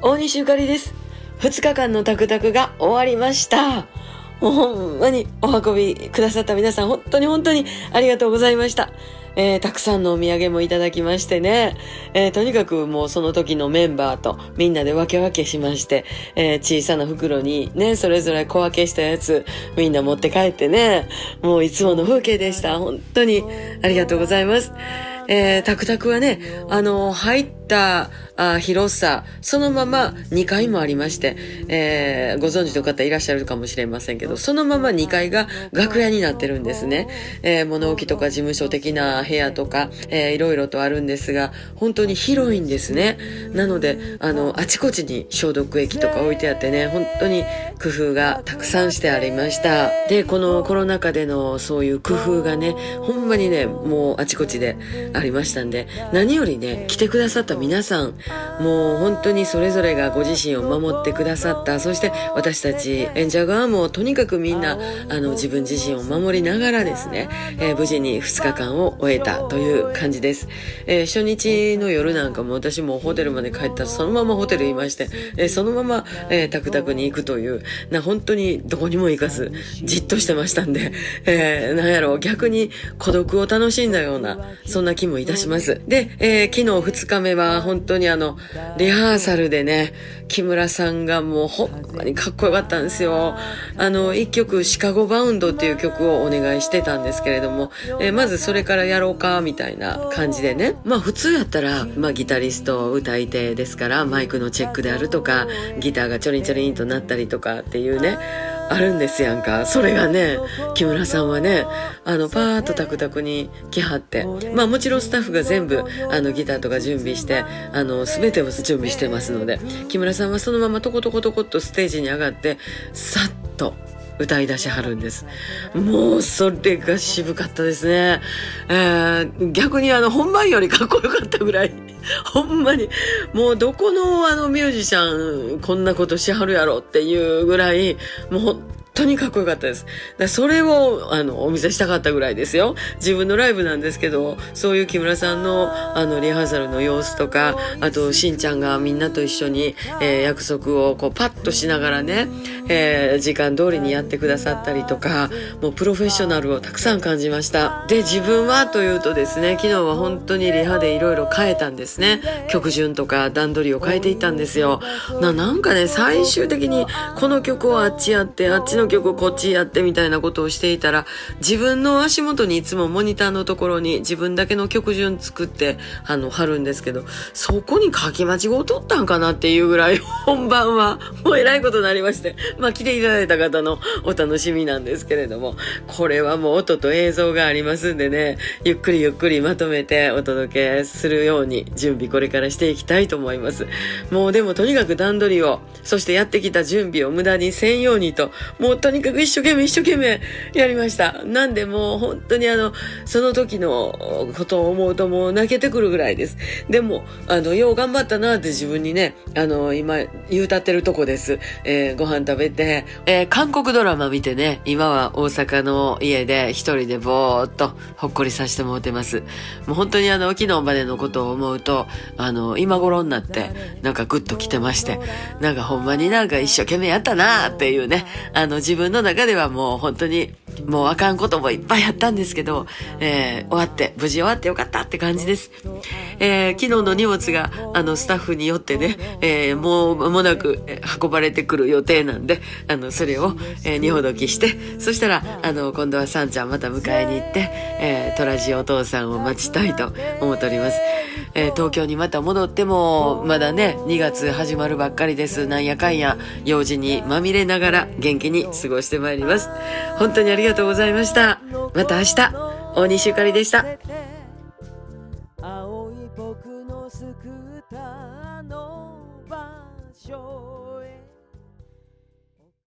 大西ゆかりです。2日間のタクタクが終わりました。もうほんまにお運びくださった皆さん、本当に本当にありがとうございました。えーたくさんのお土産もいただきましてね、えーとにかくもうその時のメンバーとみんなで分け分けしまして、えー小さな袋にね、それぞれ小分けしたやつみんな持って帰ってね、もういつもの風景でした。本当にありがとうございます。えー、タクタクはね、あの、入ったあ広さ、そのまま2階もありまして、えーご存知の方いらっしゃるかもしれませんけど、そのまま2階が楽屋になってるんですね。えー物置とか事務所的な部屋とか、えーいろいろとあるんですが、本当に広いんですね。なので、あの、あちこちに消毒液とか置いてあってね、本当に工夫がたくさんしてありました。で、このコロナ禍でのそういう工夫がね、ほんまにね、もうあちこちでありましたんで、何よりね、来てくださった皆さん、もう本当にそれぞれがご自身を守ってくださった、そして私たち演者側もとにかくみんな、あの、自分自身を守りながらですね、えー無事に2日間を終えたという感じです。えー初日の夜なんかも私もホテルまで帰ったらそのままホテルいまして、えーそのまま、えータクタクに行くという、な、本当にどこにも行かず、じっとしてましたんで、えーなんやろう、逆に孤独を楽しんだような、そんな気もいたします。で、えー昨日2日目は本当にあの、リハーサルでね、木村さんがもうほんまにかっこよかったんですよ。あの、一曲、シカゴバウンドっていう曲をお願いしてたんですけれども、えーまずそれからやろうか、みたいな感じでね。まあ普通やったら、まあギタリスト、歌い手ですから、マイクのチェックであるとか、ギターがちょりんちょりんとなったりとかっていうね、あるんですやんか。それがね、木村さんはね、あの、パーッとタクタクに来はって。まあもちろんスタッフが全部、あの、ギターとか準備して、あの、すべてを準備してますので、木村さんはそのままトコトコトコっとステージに上がって、さっと、歌い出しはるんです。もう、それが渋かったですね。えー逆にあの、本番よりかっこよかったぐらい。ほんまに、もうどこのあのミュージシャン、こんなことしはるやろっていうぐらい、もう本当にかっこよかったです。だそれを、あの、お見せしたかったぐらいですよ。自分のライブなんですけど、そういう木村さんの、あの、リハーサルの様子とか、あと、しんちゃんがみんなと一緒に、えー約束をこう、パッとしながらね、えー時間通りにやってくださったりとか、もうプロフェッショナルをたくさん感じました。で、自分はというとですね、昨日は本当にリハでいろいろ変えたんですね。曲順とか段取りを変えていったんですよ。な、なんかね、最終的にこの曲をあっちやって、あっちの曲こっちやってみたいなことをしていたら、自分の足元にいつもモニターのところに自分だけの曲順作って、あの、貼るんですけど、そこに書き間違を取ったんかなっていうぐらい、本番は もうえらいことになりまして、まあ来ていただいた方のお楽しみなんですけれども、これはもう音と映像がありますんでね、ゆっくりゆっくりまとめてお届けするように準備これからしていきたいと思います。もうでもとにかく段取りを、そしてやってきた準備を無駄にせんようにと、もうとにかく一生懸命一生懸命やりました。なんでもう本当にあの、その時のことを思うともう泣けてくるぐらいです。でも、あの、よう頑張ったなって自分にね、あの、今言うたってるとこです。えーご飯食べて、えー韓国ドラマ見てね、今は大阪の家で一人でぼーっとほっこりさせてもらってます。もう本当にあの、昨日までのことを思うと、あの、今頃になって、なんかグッと来てまして、なんかほんまになんか一生懸命やったなっていうね、あの、自分の中ではもう本当に、もうあかんこともいっぱいあったんですけど、えー終わって、無事終わってよかったって感じです。えー昨日の荷物が、あの、スタッフによってね、えーもう間もなく運ばれてくる予定なんで、あの、それを、えー、荷ほどきして、そしたら、あの、今度はさんちゃんまた迎えに行って、えートラジお父さんを待ちたいと思っております。えー、東京にまた戻っても、まだね、2月始まるばっかりです。なんやかんや、用事にまみれながら元気に過ごしてまいります。本当にありがとうございました。また明日、大西ゆかりでした。青い僕のスクーターの場所へ